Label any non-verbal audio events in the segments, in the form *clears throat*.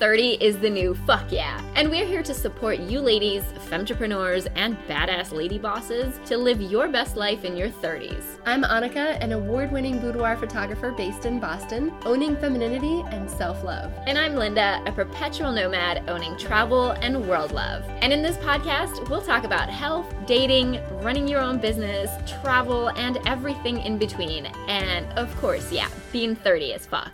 30 is the new fuck yeah. And we're here to support you ladies, femtrepreneurs, and badass lady bosses to live your best life in your 30s. I'm Annika, an award winning boudoir photographer based in Boston, owning femininity and self love. And I'm Linda, a perpetual nomad owning travel and world love. And in this podcast, we'll talk about health, dating, running your own business, travel, and everything in between. And of course, yeah, being 30 is fuck.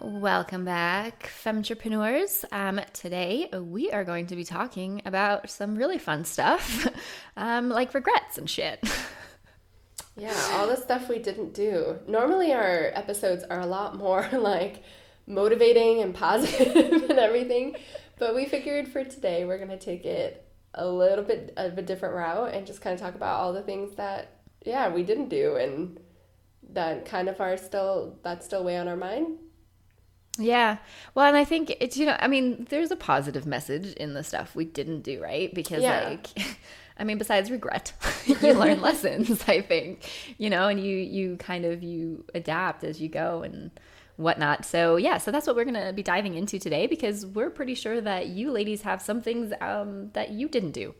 Welcome back, Femtrepreneurs. Um, today we are going to be talking about some really fun stuff, *laughs* um, like regrets and shit. *laughs* Yeah, all the stuff we didn't do. Normally, our episodes are a lot more *laughs* like motivating and positive and everything, but we figured for today we're going to take it a little bit of a different route and just kind of talk about all the things that, yeah, we didn't do and that kind of are still, that's still weigh on our mind yeah. Well, and I think it's, you know, I mean, there's a positive message in the stuff we didn't do, right? Because, yeah. like, *laughs* I mean, besides regret, *laughs* *laughs* you learn lessons, I think, you know, and you, you kind of, you adapt as you go and whatnot. So, yeah, so that's what we're going to be diving into today because we're pretty sure that you ladies have some things um, that you didn't do.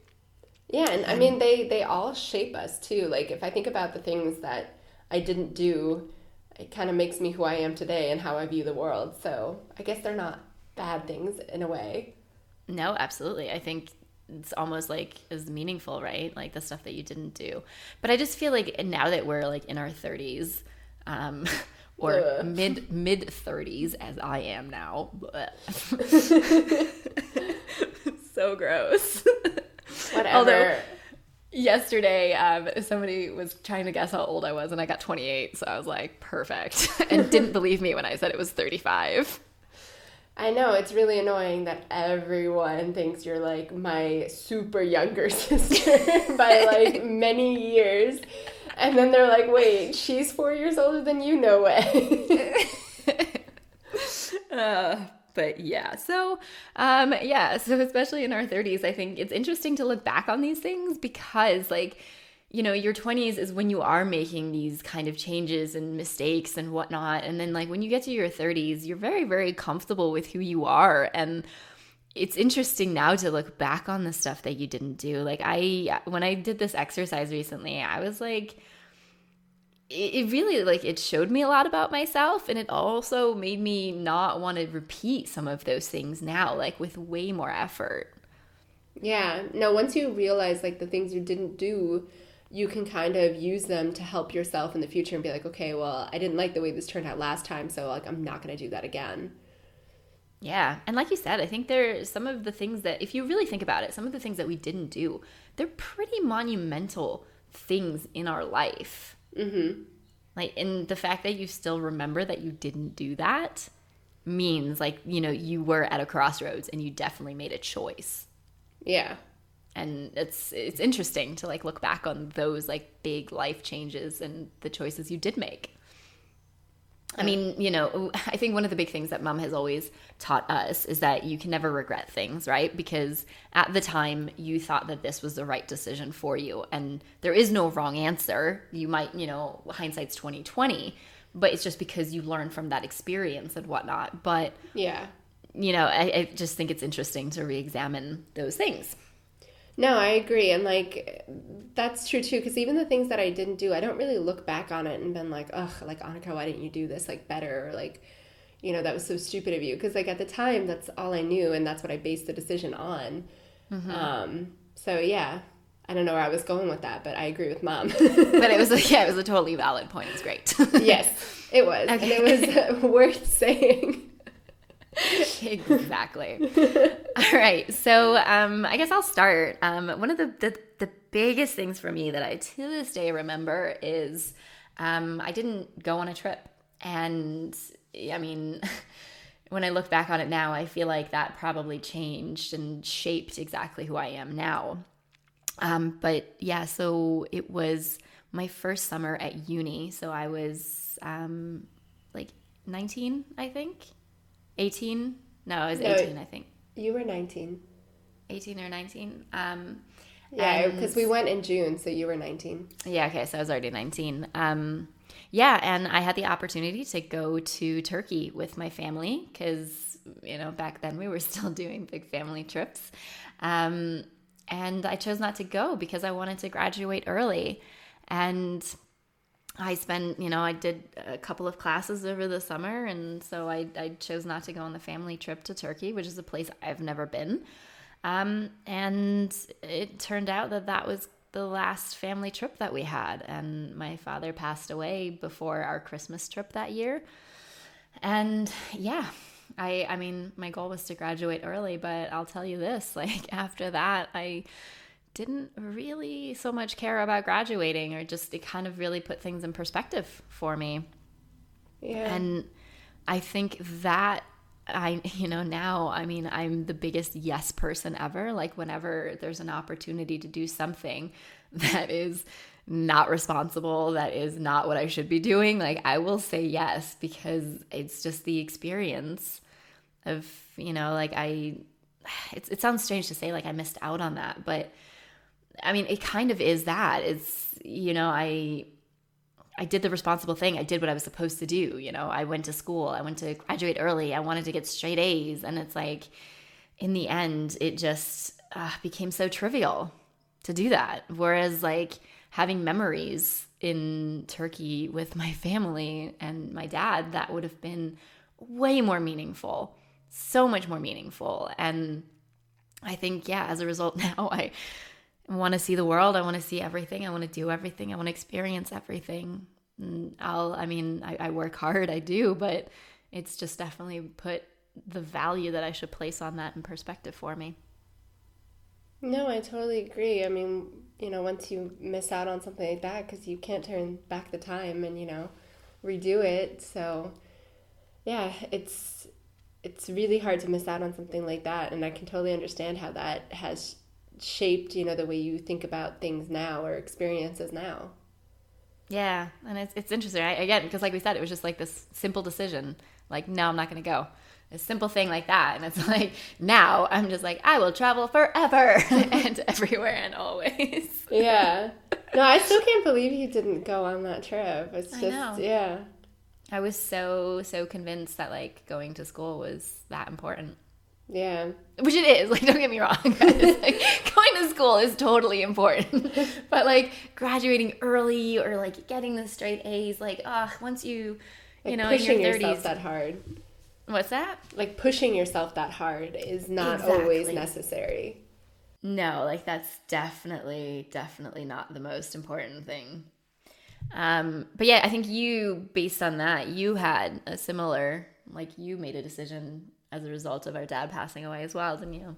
Yeah. And I mean, they, they all shape us too. Like, if I think about the things that I didn't do, it kind of makes me who I am today and how I view the world. So I guess they're not bad things in a way. No, absolutely. I think it's almost like is meaningful, right? Like the stuff that you didn't do. But I just feel like now that we're like in our 30s, um, *laughs* or Ugh. mid mid 30s as I am now. *laughs* *laughs* so gross. Whatever. Although, yesterday um, somebody was trying to guess how old i was and i got 28 so i was like perfect. *laughs* And didn't believe me when i said it was 35 i know it's really annoying that everyone thinks you're like my super younger *laughs* sister by like many years. And then they're like wait she's four years older than you? No way. *laughs* Uh, but yeah so um yeah so especially in our 30s i think it's interesting to look back on these things because like you know your 20s is when you are making these kind of changes and mistakes and whatnot. And then like when you get to your 30s you're very very comfortable with who you are. And it's interesting now to look back on the stuff that you didn't do. Like i when i did this exercise recently i was like it really like it showed me a lot about myself and it also made me not want to repeat some of those things now like with way more effort. Yeah. No once you realize like the things you didn't do you can kind of use them to help yourself in the future and be like okay well i didn't like the way this turned out last time so like i'm not going to do that again. Yeah. And like you said i think there some of the things that if you really think about it some of the things that we didn't do they're pretty monumental things in our life Mm-hmm. Like, and the fact that you still remember that you didn't do that means, like, you know, you were at a crossroads and you definitely made a choice. Yeah. And it's it's interesting to like look back on those like big life changes and the choices you did make. I mean, you know, *laughs* I think one of the big things that mom has always taught us is that you can never regret things, right? Because at the time you thought that this was the right decision for you and there is no wrong answer. You might, you know, hindsight's 2020, but it's just because you learned from that experience and whatnot. But yeah, you know, I, I just think it's interesting to re-examine those things. No, I agree. And like, that's true too. Cause even the things that I didn't do, I don't really look back on it and been like, ugh, like, Annika, why didn't you do this like better? Or like, you know, that was so stupid of you. Cause like at the time, that's all I knew. And that's what I based the decision on. Mm-hmm. Um, so yeah, I don't know where I was going with that, but I agree with mom. *laughs* but it was, a, yeah, it was a totally valid point. It's great. yes, it was. Okay. And it was *laughs* worth saying. Exactly. All right. So um, I guess I'll start. Um, one of the, the, the biggest things for me that I to this day remember is um, I didn't go on a trip, and I mean. *laughs* when I look back on it now, I feel like that probably changed and shaped exactly who I am now. Um, but yeah, so it was my first summer at uni. So I was um, like 19, I think. 18 no i was 18 i think. you were 19 18 or 19 um yeah because we went in june so you were 19 yeah okay so i was already 19 um yeah and i had the opportunity to go to turkey with my family because you know, back then we were *laughs* still doing big family trips. Um, and I chose not to go because I wanted to graduate early. And I spent, you know, I did a couple of classes over the summer. And so I, I chose not to go on the family trip to Turkey, which is a place I've never been. Um, and it turned out that that was the last family trip that we had. And my father passed away before our Christmas trip that year. And yeah, I I mean, my goal was to graduate early, but I'll tell you this, *laughs* like after that, I didn't really so much care about graduating or just it kind of really put things in perspective for me. Yeah. And I think that I, *laughs* you know, now, I mean, I'm the biggest yes person ever. Like, whenever there's an opportunity to do something *laughs* that is not responsible, that is not what I should be doing, like, I will say yes because it's just the experience of, you know, like, I, *sighs* it, it sounds strange to say, like, I missed out on that, but I mean, it kind of is that. It's, you know, I, I did the responsible thing. I did what I was supposed to do. You know, I went to school. I went to graduate early. I wanted to get straight A's. And it's like, in the end, it just uh, became so trivial to do that. Whereas, like, having memories in Turkey with my family and my dad, that would have been way more meaningful, so much more meaningful. And I think, yeah, as a result, *laughs* now I Want to see the world. I want to see everything. I want to do everything. I want to experience everything. And I'll, I mean, I, I work hard, I do, but it's just definitely put the value that I should place on that in perspective for me. No, I totally agree. I mean, you know, once you miss out on something like that, because you can't turn back the time and, you know, redo it. So, yeah, it's it's really hard to miss out on something like that and i can totally understand how that has shaped you know the way you think about things now or experiences now. Yeah and it's, it's interesting. Right? again because like we said it was just like this simple decision like no i'm not going to go. A simple thing like that and it's *laughs* like now i'm just like i will travel forever *laughs* and *laughs* everywhere and always. Yeah. No i still can't believe you didn't go on that trip. It's just yeah. I was so so convinced that like going to school was that important yeah. Which it is. *laughs* Like, don't get me wrong. *laughs* like, *laughs* going to school is totally important. but like graduating early or like getting the straight A's, like, ah, once you, you like know, pushing in your 30s, yourself that hard. What's that? Like pushing yourself that hard is not exactly. always necessary. No, like that's definitely, definitely not the most important thing. Um, but yeah, I think you, based on that, you had a similar, like you made a decision as a result of our dad passing away as well, didn't you?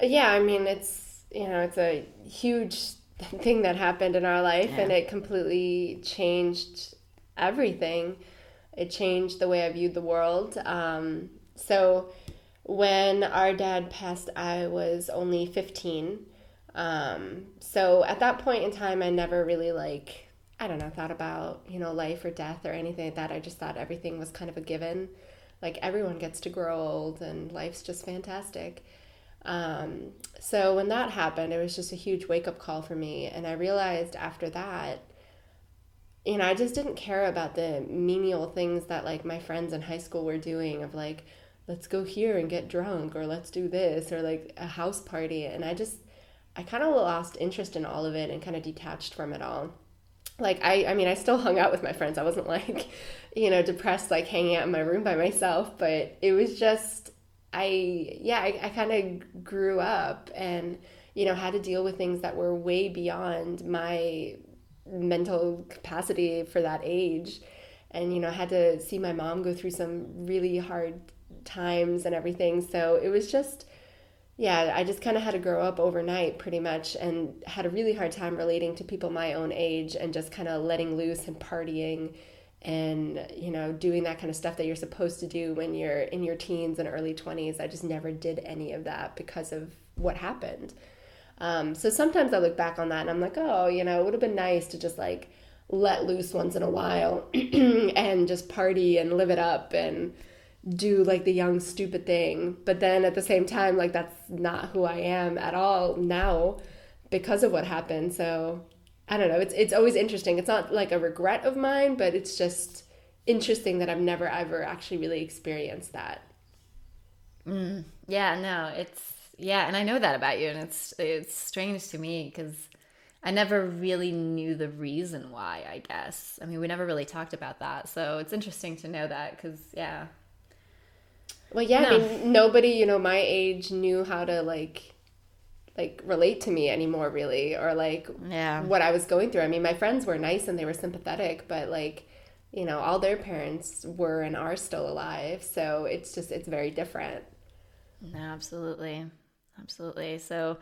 Yeah, I mean, it's, you know, it's a huge *laughs* thing that happened in our life yeah. and it completely changed everything. It changed the way I viewed the world. Um, so when our dad passed, I was only 15. Um, so at that point in time, I never really like, I don't know, thought about, you know, life or death or anything like that. I just thought everything was kind of a given like everyone gets to grow old and life's just fantastic. Um, so when that happened, it was just a huge wake up call for me. And I realized after that, you know, I just didn't care about the menial things that like my friends in high school were doing of like, let's go here and get drunk or let's do this or like a house party. And I just, I kind of lost interest in all of it and kind of detached from it all like I I mean I still hung out with my friends. I wasn't *laughs* like, you know, depressed like hanging out in my room by myself, but it was just I yeah, I, I kind of grew up and you know, had to deal with things that were way beyond my mental capacity for that age. And you know, I had to see my mom go through some really hard times and everything. So it was just yeah, I just kind of had to grow up overnight pretty much and had a really hard time relating to people my own age and just kind of letting loose and partying and, you know, doing that kind of stuff that you're supposed to do when you're in your teens and early 20s. I just never did any of that because of what happened. Um, so sometimes I look back on that and I'm like, oh, you know, it would have been nice to just like let loose once in a while *clears throat* and just party and live it up and, do like the young stupid thing but then at the same time like that's not who i am at all now because of what happened so i don't know it's it's always interesting it's not like a regret of mine but it's just interesting that i've never ever actually really experienced that Mm, yeah, no, it's yeah, and I know that about you, and it's it's strange to me because I never really knew the reason why. I guess I mean we never really talked about that, so it's interesting to know that because yeah. Well, yeah, no. I mean nobody you know my age knew how to like like relate to me anymore really or like yeah. what I was going through. I mean, my friends were nice and they were sympathetic, but like you know, all their parents were and are still alive, so it's just it's very different. No, absolutely. Absolutely. So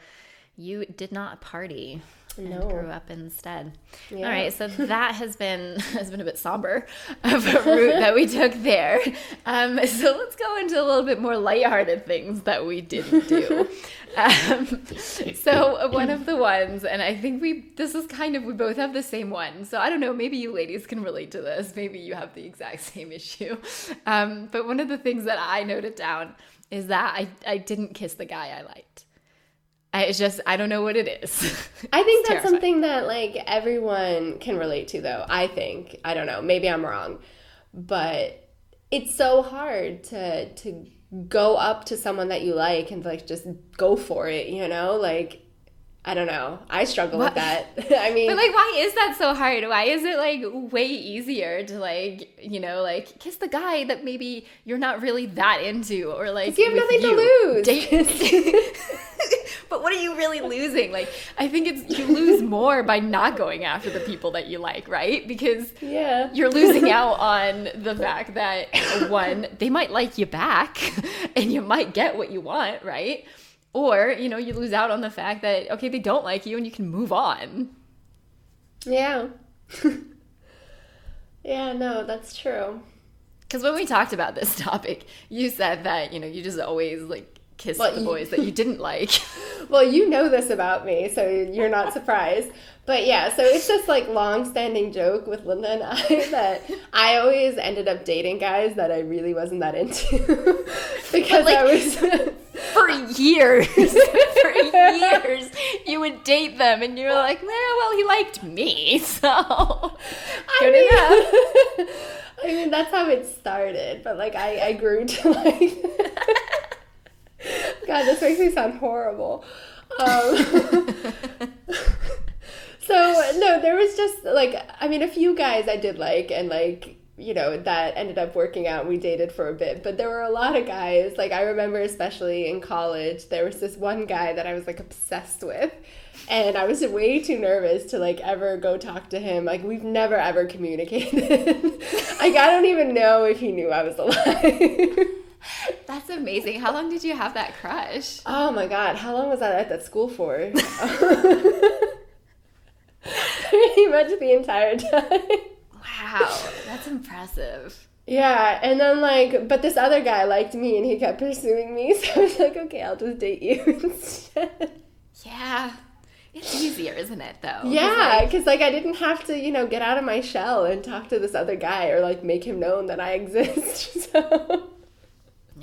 you did not party and no. grew up instead. Yeah. All right, so *laughs* that has been *laughs* has been a bit somber of a route that we took there. Um, so let's go into a little bit more lighthearted things that we didn't do. *laughs* um, so one of the ones, and I think we this is kind of we both have the same one. So I don't know, maybe you ladies can relate to this. Maybe you have the exact same issue. Um, but one of the things that I noted down is that I, I didn't kiss the guy I liked. I, it's just I don't know what it is. *laughs* I think that's terrifying. something that like everyone can relate to though. I think. I don't know. Maybe I'm wrong. But it's so hard to to go up to someone that you like and like just go for it, you know? Like I don't know. I struggle what? with that. *laughs* I mean, but like, why is that so hard? Why is it like way easier to like, you know, like kiss the guy that maybe you're not really that into, or like you have nothing you. to lose. Date- *laughs* but what are you really losing? Like, I think it's you lose more by not going after the people that you like, right? Because yeah, you're losing *laughs* out on the fact that one, they might like you back, *laughs* and you might get what you want, right? Or, you know, you lose out on the fact that, okay, they don't like you and you can move on. Yeah. *laughs* yeah, no, that's true. Because when we talked about this topic, you said that, you know, you just always like kiss well, the boys that you didn't *laughs* like. well, you know this about me, so you're not surprised. But yeah, so it's just like long-standing joke with Linda and I *laughs* that I always ended up dating guys that I really wasn't that into *laughs* because like, I was for years, for years, you would date them, and you're like, well, well, he liked me, so good I mean, enough. I mean, that's how it started, but like I, I grew to like. God, this makes me sound horrible. Um, *laughs* so no, there was just like I mean a few guys I did like and like you know that ended up working out. We dated for a bit, but there were a lot of guys. Like I remember, especially in college, there was this one guy that I was like obsessed with, and I was way too nervous to like ever go talk to him. Like we've never ever communicated. *laughs* like I don't even know if he knew I was alive. *laughs* *laughs* That's amazing. How long did you have that crush? Oh my god, how long was I at that school for? *laughs* *laughs* Pretty much the entire time. Wow, that's impressive. Yeah, and then like, but this other guy liked me and he kept pursuing me, so I was like, okay, I'll just date you instead. Yeah. It's easier, isn't it, though? Yeah, because like, like, I didn't have to, you know, get out of my shell and talk to this other guy or like make him known that I exist. So.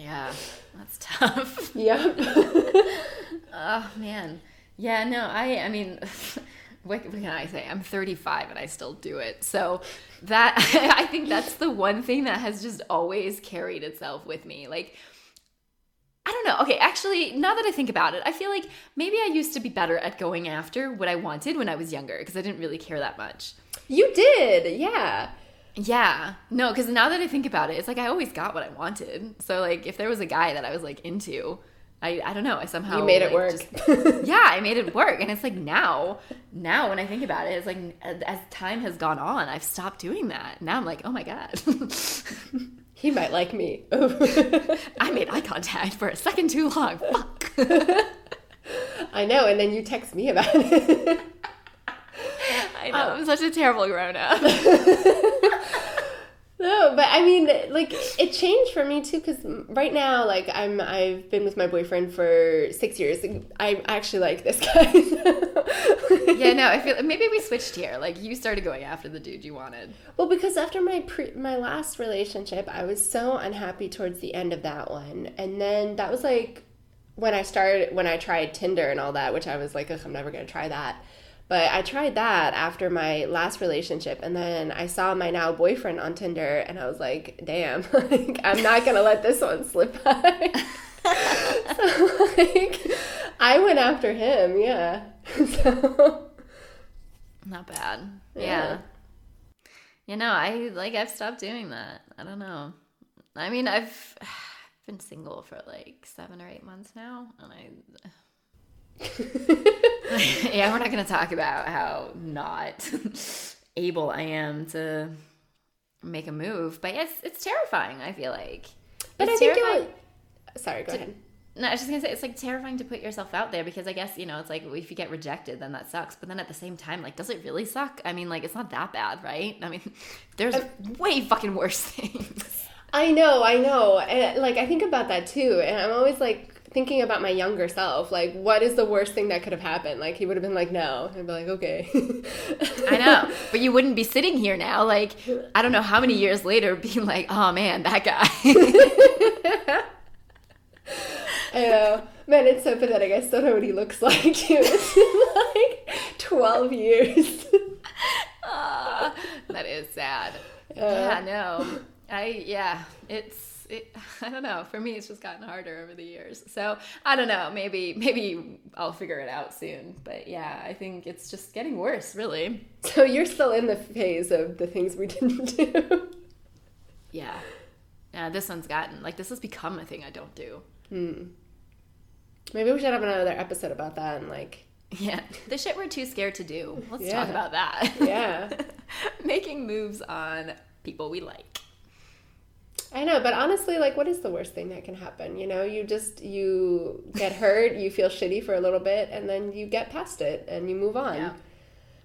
Yeah, that's tough. Yep. *laughs* oh man. Yeah, no, I I mean *laughs* what, what, can I say? I'm 35 and I still do it. So that *laughs* I think that's the one thing that has just always carried itself with me. Like I don't know. Okay, actually, now that I think about it, I feel like maybe I used to be better at going after what I wanted when I was younger because I didn't really care that much. You did. Yeah. Yeah. No, because now that I think about it, it's like I always got what I wanted. So like if there was a guy that I was like into, I, I don't know. I somehow you made like, it work. Just, *laughs* yeah, I made it work, and it's like now, now when I think about it, it's like as time has gone on, I've stopped doing that. Now I'm like, oh my god, *laughs* he might like me. *laughs* I made eye contact for a second too long. Fuck. I know, and then you text me about it. I oh, know. I'm such a terrible grown up. *laughs* *laughs* no, but I mean, like, it changed for me too. Because right now, like, I'm I've been with my boyfriend for six years. I actually like this *laughs* guy. yeah, no, I feel maybe we switched here. Like, you started going after the dude you wanted. Well, because after my pre my last relationship, I was so unhappy towards the end of that one, and then that was like when I started when I tried Tinder and all that, which I was like, I'm never gonna try that. But I tried that after my last relationship, and then I saw my now boyfriend on Tinder, and I was like, "Damn, *laughs* like, I'm not gonna let this one slip by." *laughs* so, like, I went after him, yeah. *laughs* so, Not bad. Yeah. Yeah. You know, I like I've stopped doing that. I don't know. I mean, I've *sighs* been single for like seven or eight months now, and I *laughs* yeah, we're not going to talk about how not *laughs* able I am to make a move, but it's it's terrifying. I feel like, but I think it would, sorry, go ahead. No, I was just gonna say it's like terrifying to put yourself out there because I guess you know it's like if you get rejected, then that sucks. But then at the same time, like, does it really suck? I mean, like, it's not that bad, right? I mean, *laughs* there's way fucking worse things. I know, I know. And like I think about that too. And I'm always like thinking about my younger self. Like, what is the worst thing that could have happened? Like he would have been like, no. And I'd be like, okay. I know, *laughs* but you wouldn't be sitting here now, like I don't know how many years later, being like, oh man, that guy. *laughs* I know. Man, it's so pathetic. I still know what he looks like. *laughs* It's been like 12 years. Ah, that is sad. Uh, yeah, no, I yeah, it's it, *laughs* I don't know. For me, it's just gotten harder over the years. So I don't know. Maybe maybe I'll figure it out soon. But yeah, I think it's just getting worse. Really. So you're still in the phase of the things we *laughs* didn't do. Yeah. Yeah. This one's gotten like this has become a thing I don't do. Hmm. Maybe we should have another episode about that and like, *laughs* Yeah, the shit we're too scared to do. Let's Yeah. talk about that. yeah. Making moves on people we like. I know, but honestly, like, what is the worst thing that can happen? You know, you just you get hurt, you feel shitty for a little bit, and then you get past it and you move on. Yeah.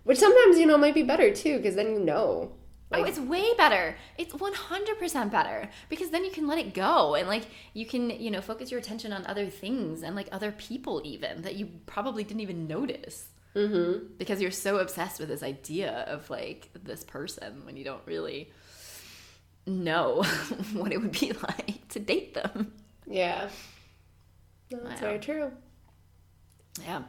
Which sometimes you know might be better too, because then you know. oh, it's way better. It's 100% better because then you can let it go and like you can, you know, focus your attention on other things and like other people even that you probably didn't even notice. Mm-hmm. Because you're so obsessed with this idea of like this person when you don't really know *laughs* what it would be *laughs* like to date them. yeah. No, that's Wow. very true. Yeah.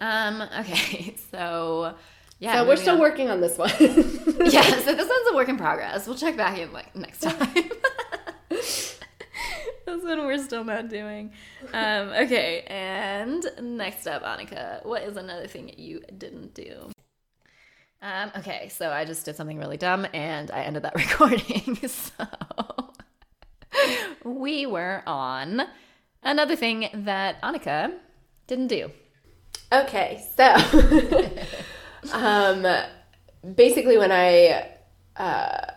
Um, okay, *laughs* so yeah. so we're still on. working on this one. yeah, so this one's a work in progress. We'll check back in like next time. this one we're still not doing. Um, okay, and next up, Annika, what is another thing you didn't do? Um, okay, so I just did something really dumb and I ended that *laughs* recording. So we were on another thing that Annika didn't do. Okay, so *laughs* um, basically, when I uh,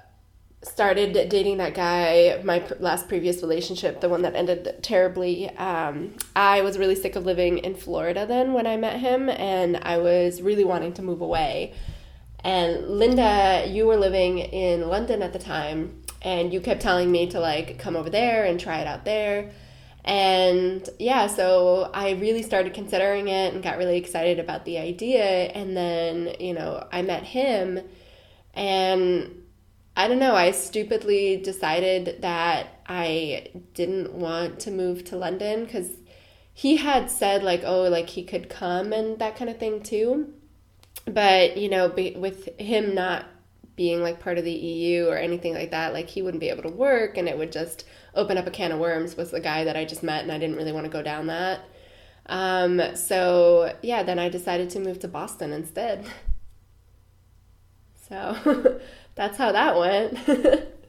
started dating that guy, my pr- last previous relationship, the one that ended terribly, um, I was really sick of living in Florida then when I met him, and I was really wanting to move away. And Linda, you were living in London at the time, and you kept telling me to like come over there and try it out there. And yeah, so I really started considering it and got really excited about the idea. And then, you know, I met him, and I don't know, I stupidly decided that I didn't want to move to London because he had said, like, oh, like he could come and that kind of thing too but you know be, with him not being like part of the EU or anything like that like he wouldn't be able to work and it would just open up a can of worms with the guy that I just met and I didn't really want to go down that. Um so yeah then I decided to move to Boston instead. *laughs* So *laughs* that's how that went *laughs*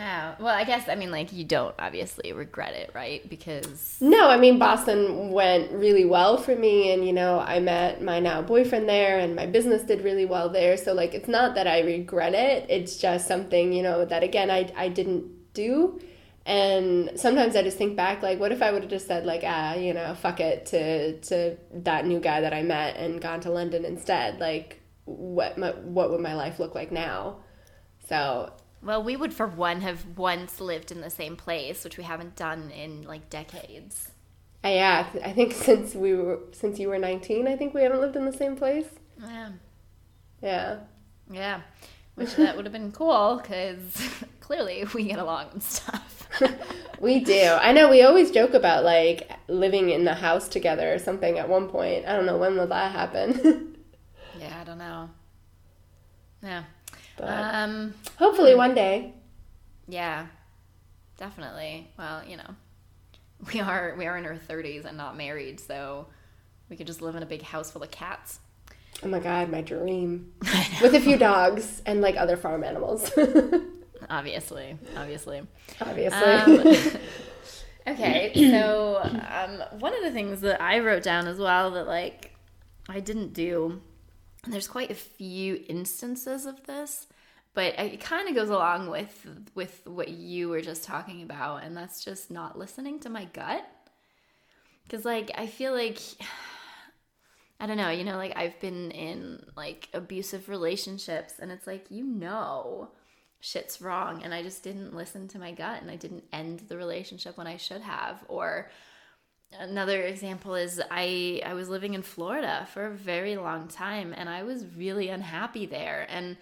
Wow. Well, I guess I mean like you don't obviously regret it, right? Because No, I mean Boston went really well for me and you know, I met my now boyfriend there and my business did really well there. So like it's not that I regret it. It's just something, you know, that again I I didn't do. And sometimes I just think back like what if I would have just said like ah, you know, fuck it to to that new guy that I met and gone to London instead. Like what my, what would my life look like now? So, well, we would for one have once lived in the same place, which we haven't done in like decades. uh, yeah, I think *laughs* since we were since you were 19, I think we haven't lived in the same place. Yeah. Yeah. Yeah. Which that would have been cool because *laughs* clearly we get along and stuff. *laughs* We do. I know we always joke about like living in the house together or something at one point. I don't know when will that happen. yeah, I don't know. Yeah. But Um. hopefully one day. Yeah. Definitely. Well, you know, *laughs* we are we are in our 30s and not married, so we could just live in a big house full of cats. Oh my god, my dream. *laughs* With a few dogs and like other farm animals. *laughs* obviously, obviously. Obviously. Um, okay, so um, one of the things that I wrote down as well that like I didn't do, and there's quite a few instances of this, but it kind of goes along with with what you were just talking about, and that's just not listening to my gut. Because like I feel like *sighs* I don't know, you know, like I've been in like abusive relationships, and it's like you know shit's wrong and I just didn't listen to my gut and I didn't end the relationship when I should have or another example is I I was living in Florida for a very long time and I was really unhappy there and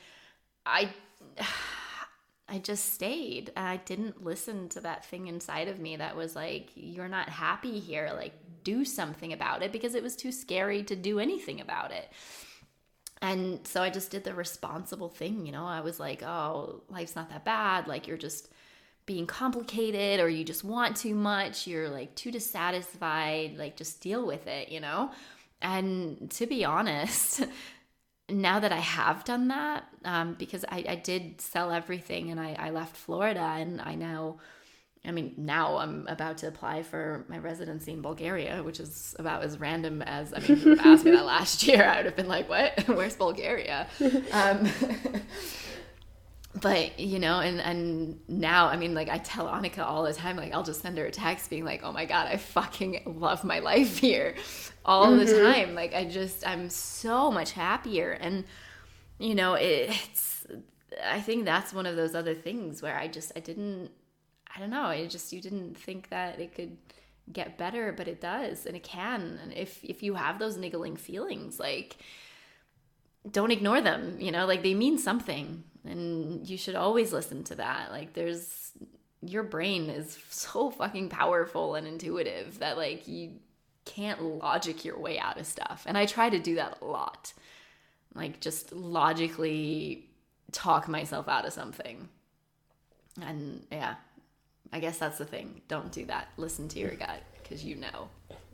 I *sighs* I just stayed. And I didn't listen to that thing inside of me that was like you're not happy here like do something about it because it was too scary to do anything about it. And so I just did the responsible thing, you know. I was like, "Oh, life's not that bad. Like you're just being complicated or you just want too much, you're like too dissatisfied, like just deal with it, you know? And to be honest, *laughs* now that I have done that, um, because I, I did sell everything and I, I left Florida and I now, I mean, now I'm about to apply for my residency in Bulgaria, which is about as random as, I mean, if you asked me that *laughs* last year, I would have been like, what? *laughs* Where's Bulgaria? Um, but you know and and now i mean like i tell annika all the time like i'll just send her a text being like oh my god i fucking love my *laughs* life here all mm-hmm. the time. Like i just i'm so much happier. And you know it, it's i think that's one of those other things where i just i didn't i don't know i just you didn't think that it could get better but it does and it can. And if if you have those niggling feelings like don't ignore them you know like they mean something and you should always listen to that. Like there's your brain is *laughs* so fucking powerful and intuitive that like you can't logic your way out of stuff and i try to do that a lot. Like just logically talk myself out of something. And yeah i guess that's the thing. Don't do that. Listen to your gut because you know.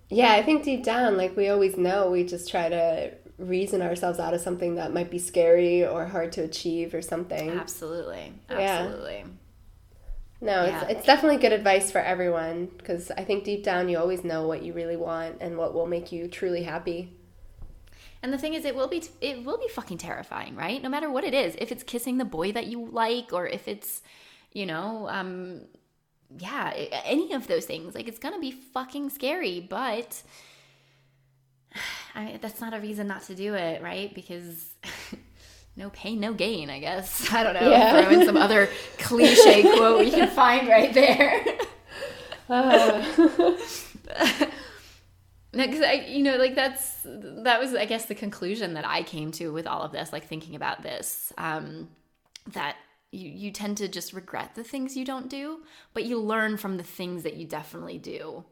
Yeah i think deep down like we always know. We just try to reason ourselves out of something that might be scary or hard to achieve or something. Absolutely. Absolutely. Yeah. No, yeah. it's, it's definitely good advice for everyone because I think deep down you always know what you really want and what will make you truly happy. And the thing is, it will be it will be fucking terrifying, right? No matter what it is, if it's kissing the boy that you like, or if it's, you know, um, yeah, any of those things, like it's gonna be fucking scary. But *sighs* I mean, that's not a reason not to do it, right? Because *laughs* no pain, no gain, I guess. *laughs* I don't know. Yeah. Throw in some other cliche *laughs* quote we can find right there. uh. because I, you know, like that's that was, I guess, the conclusion that I came to with all of this, like thinking about this, um, that you you tend to just regret the things you don't do, but you learn from the things that you definitely do.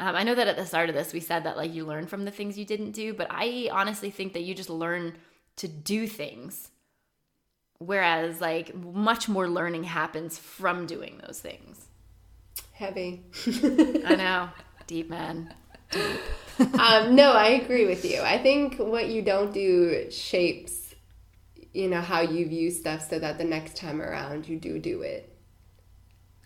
Um, I know that at the start of this, we said that like you learn from the things you didn't do, but I honestly think that you just learn to do things. Whereas, like, much more learning happens from doing those things. Heavy. *laughs* I know. *laughs* Deep, man. Deep. um, no, I agree with you. I think what you don't do shapes, you know, how you view stuff so that the next time around you do do it.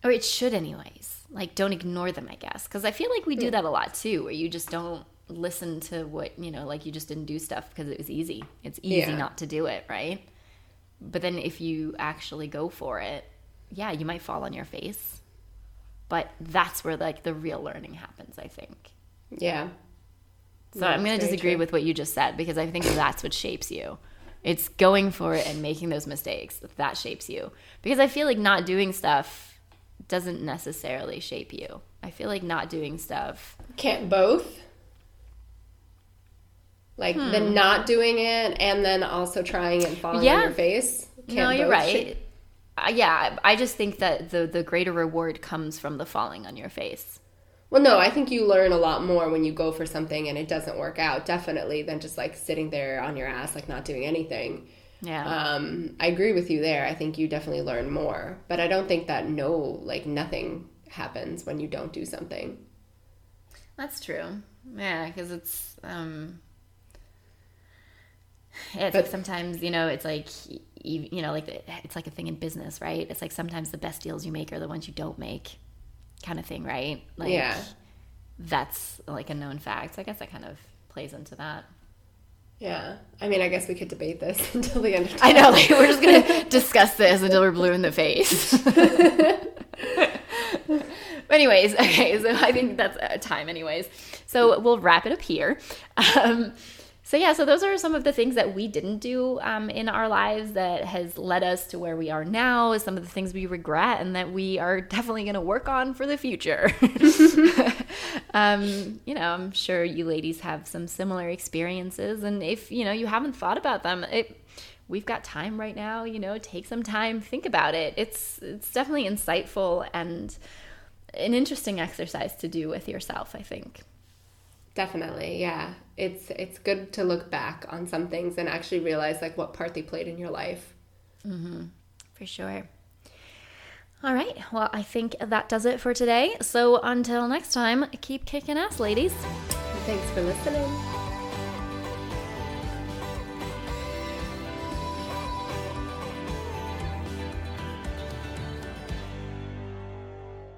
Or it should, anyways like don't ignore them i guess. Because i feel like we do that a lot too where you just don't listen to what you know like you just didn't do stuff because it was easy. It's easy yeah. not to do it right? But then if you actually go for it yeah you might fall on your face. But that's where like the real learning happens i think. Yeah. So i'm going to disagree true. with what you just said because i think that's what shapes you. It's going for it and making those mistakes that shapes you. Because i feel like not doing stuff doesn't necessarily shape you. I feel like not doing stuff. Can't both? Like hmm. the not doing it and then also trying and falling yeah. on your face? Can't no, you're right. Shape? Uh, yeah, I just think that the the greater reward comes from the falling on your face. Well, no, I think you learn a lot more when you go for something and it doesn't work out, definitely, than just like sitting there on your ass, like not doing anything. Yeah. Um, I agree with you there. I think you definitely learn more, but I don't think that no, like nothing happens when you don't do something. That's true. Yeah, because it's um, it's But- like sometimes you know it's like you, you know like it's like a thing in business, right? It's like sometimes the best deals you make are the ones you don't make, kind of thing, right? Like, Yeah. that's like a known fact. So I guess that kind of plays into that. Yeah. I mean, I guess we could debate this *laughs* until the end of I know, like we're just gonna *laughs* discuss this until we're blue in the face. *laughs* anyways, okay, so I think that's uh, time, anyways. So we'll wrap it up here. Um, so yeah, so those are some of the things that we didn't do um, in our lives that has led us to where we are now. Some of the things we regret and that we are *laughs* definitely going to work on for the future. *laughs* um, you know, I'm sure you ladies have some similar experiences, and if you know you haven't thought about them, it we've got time right now. You know, take some time, think about it. It's it's definitely insightful and an interesting exercise to do with yourself. I think. Definitely, yeah. It's it's good to look back on some things and actually realize like what part they played in your life. Mhm. For sure. All right. Well, I think that does it for today. So until next time, keep kicking ass, ladies. Thanks for listening.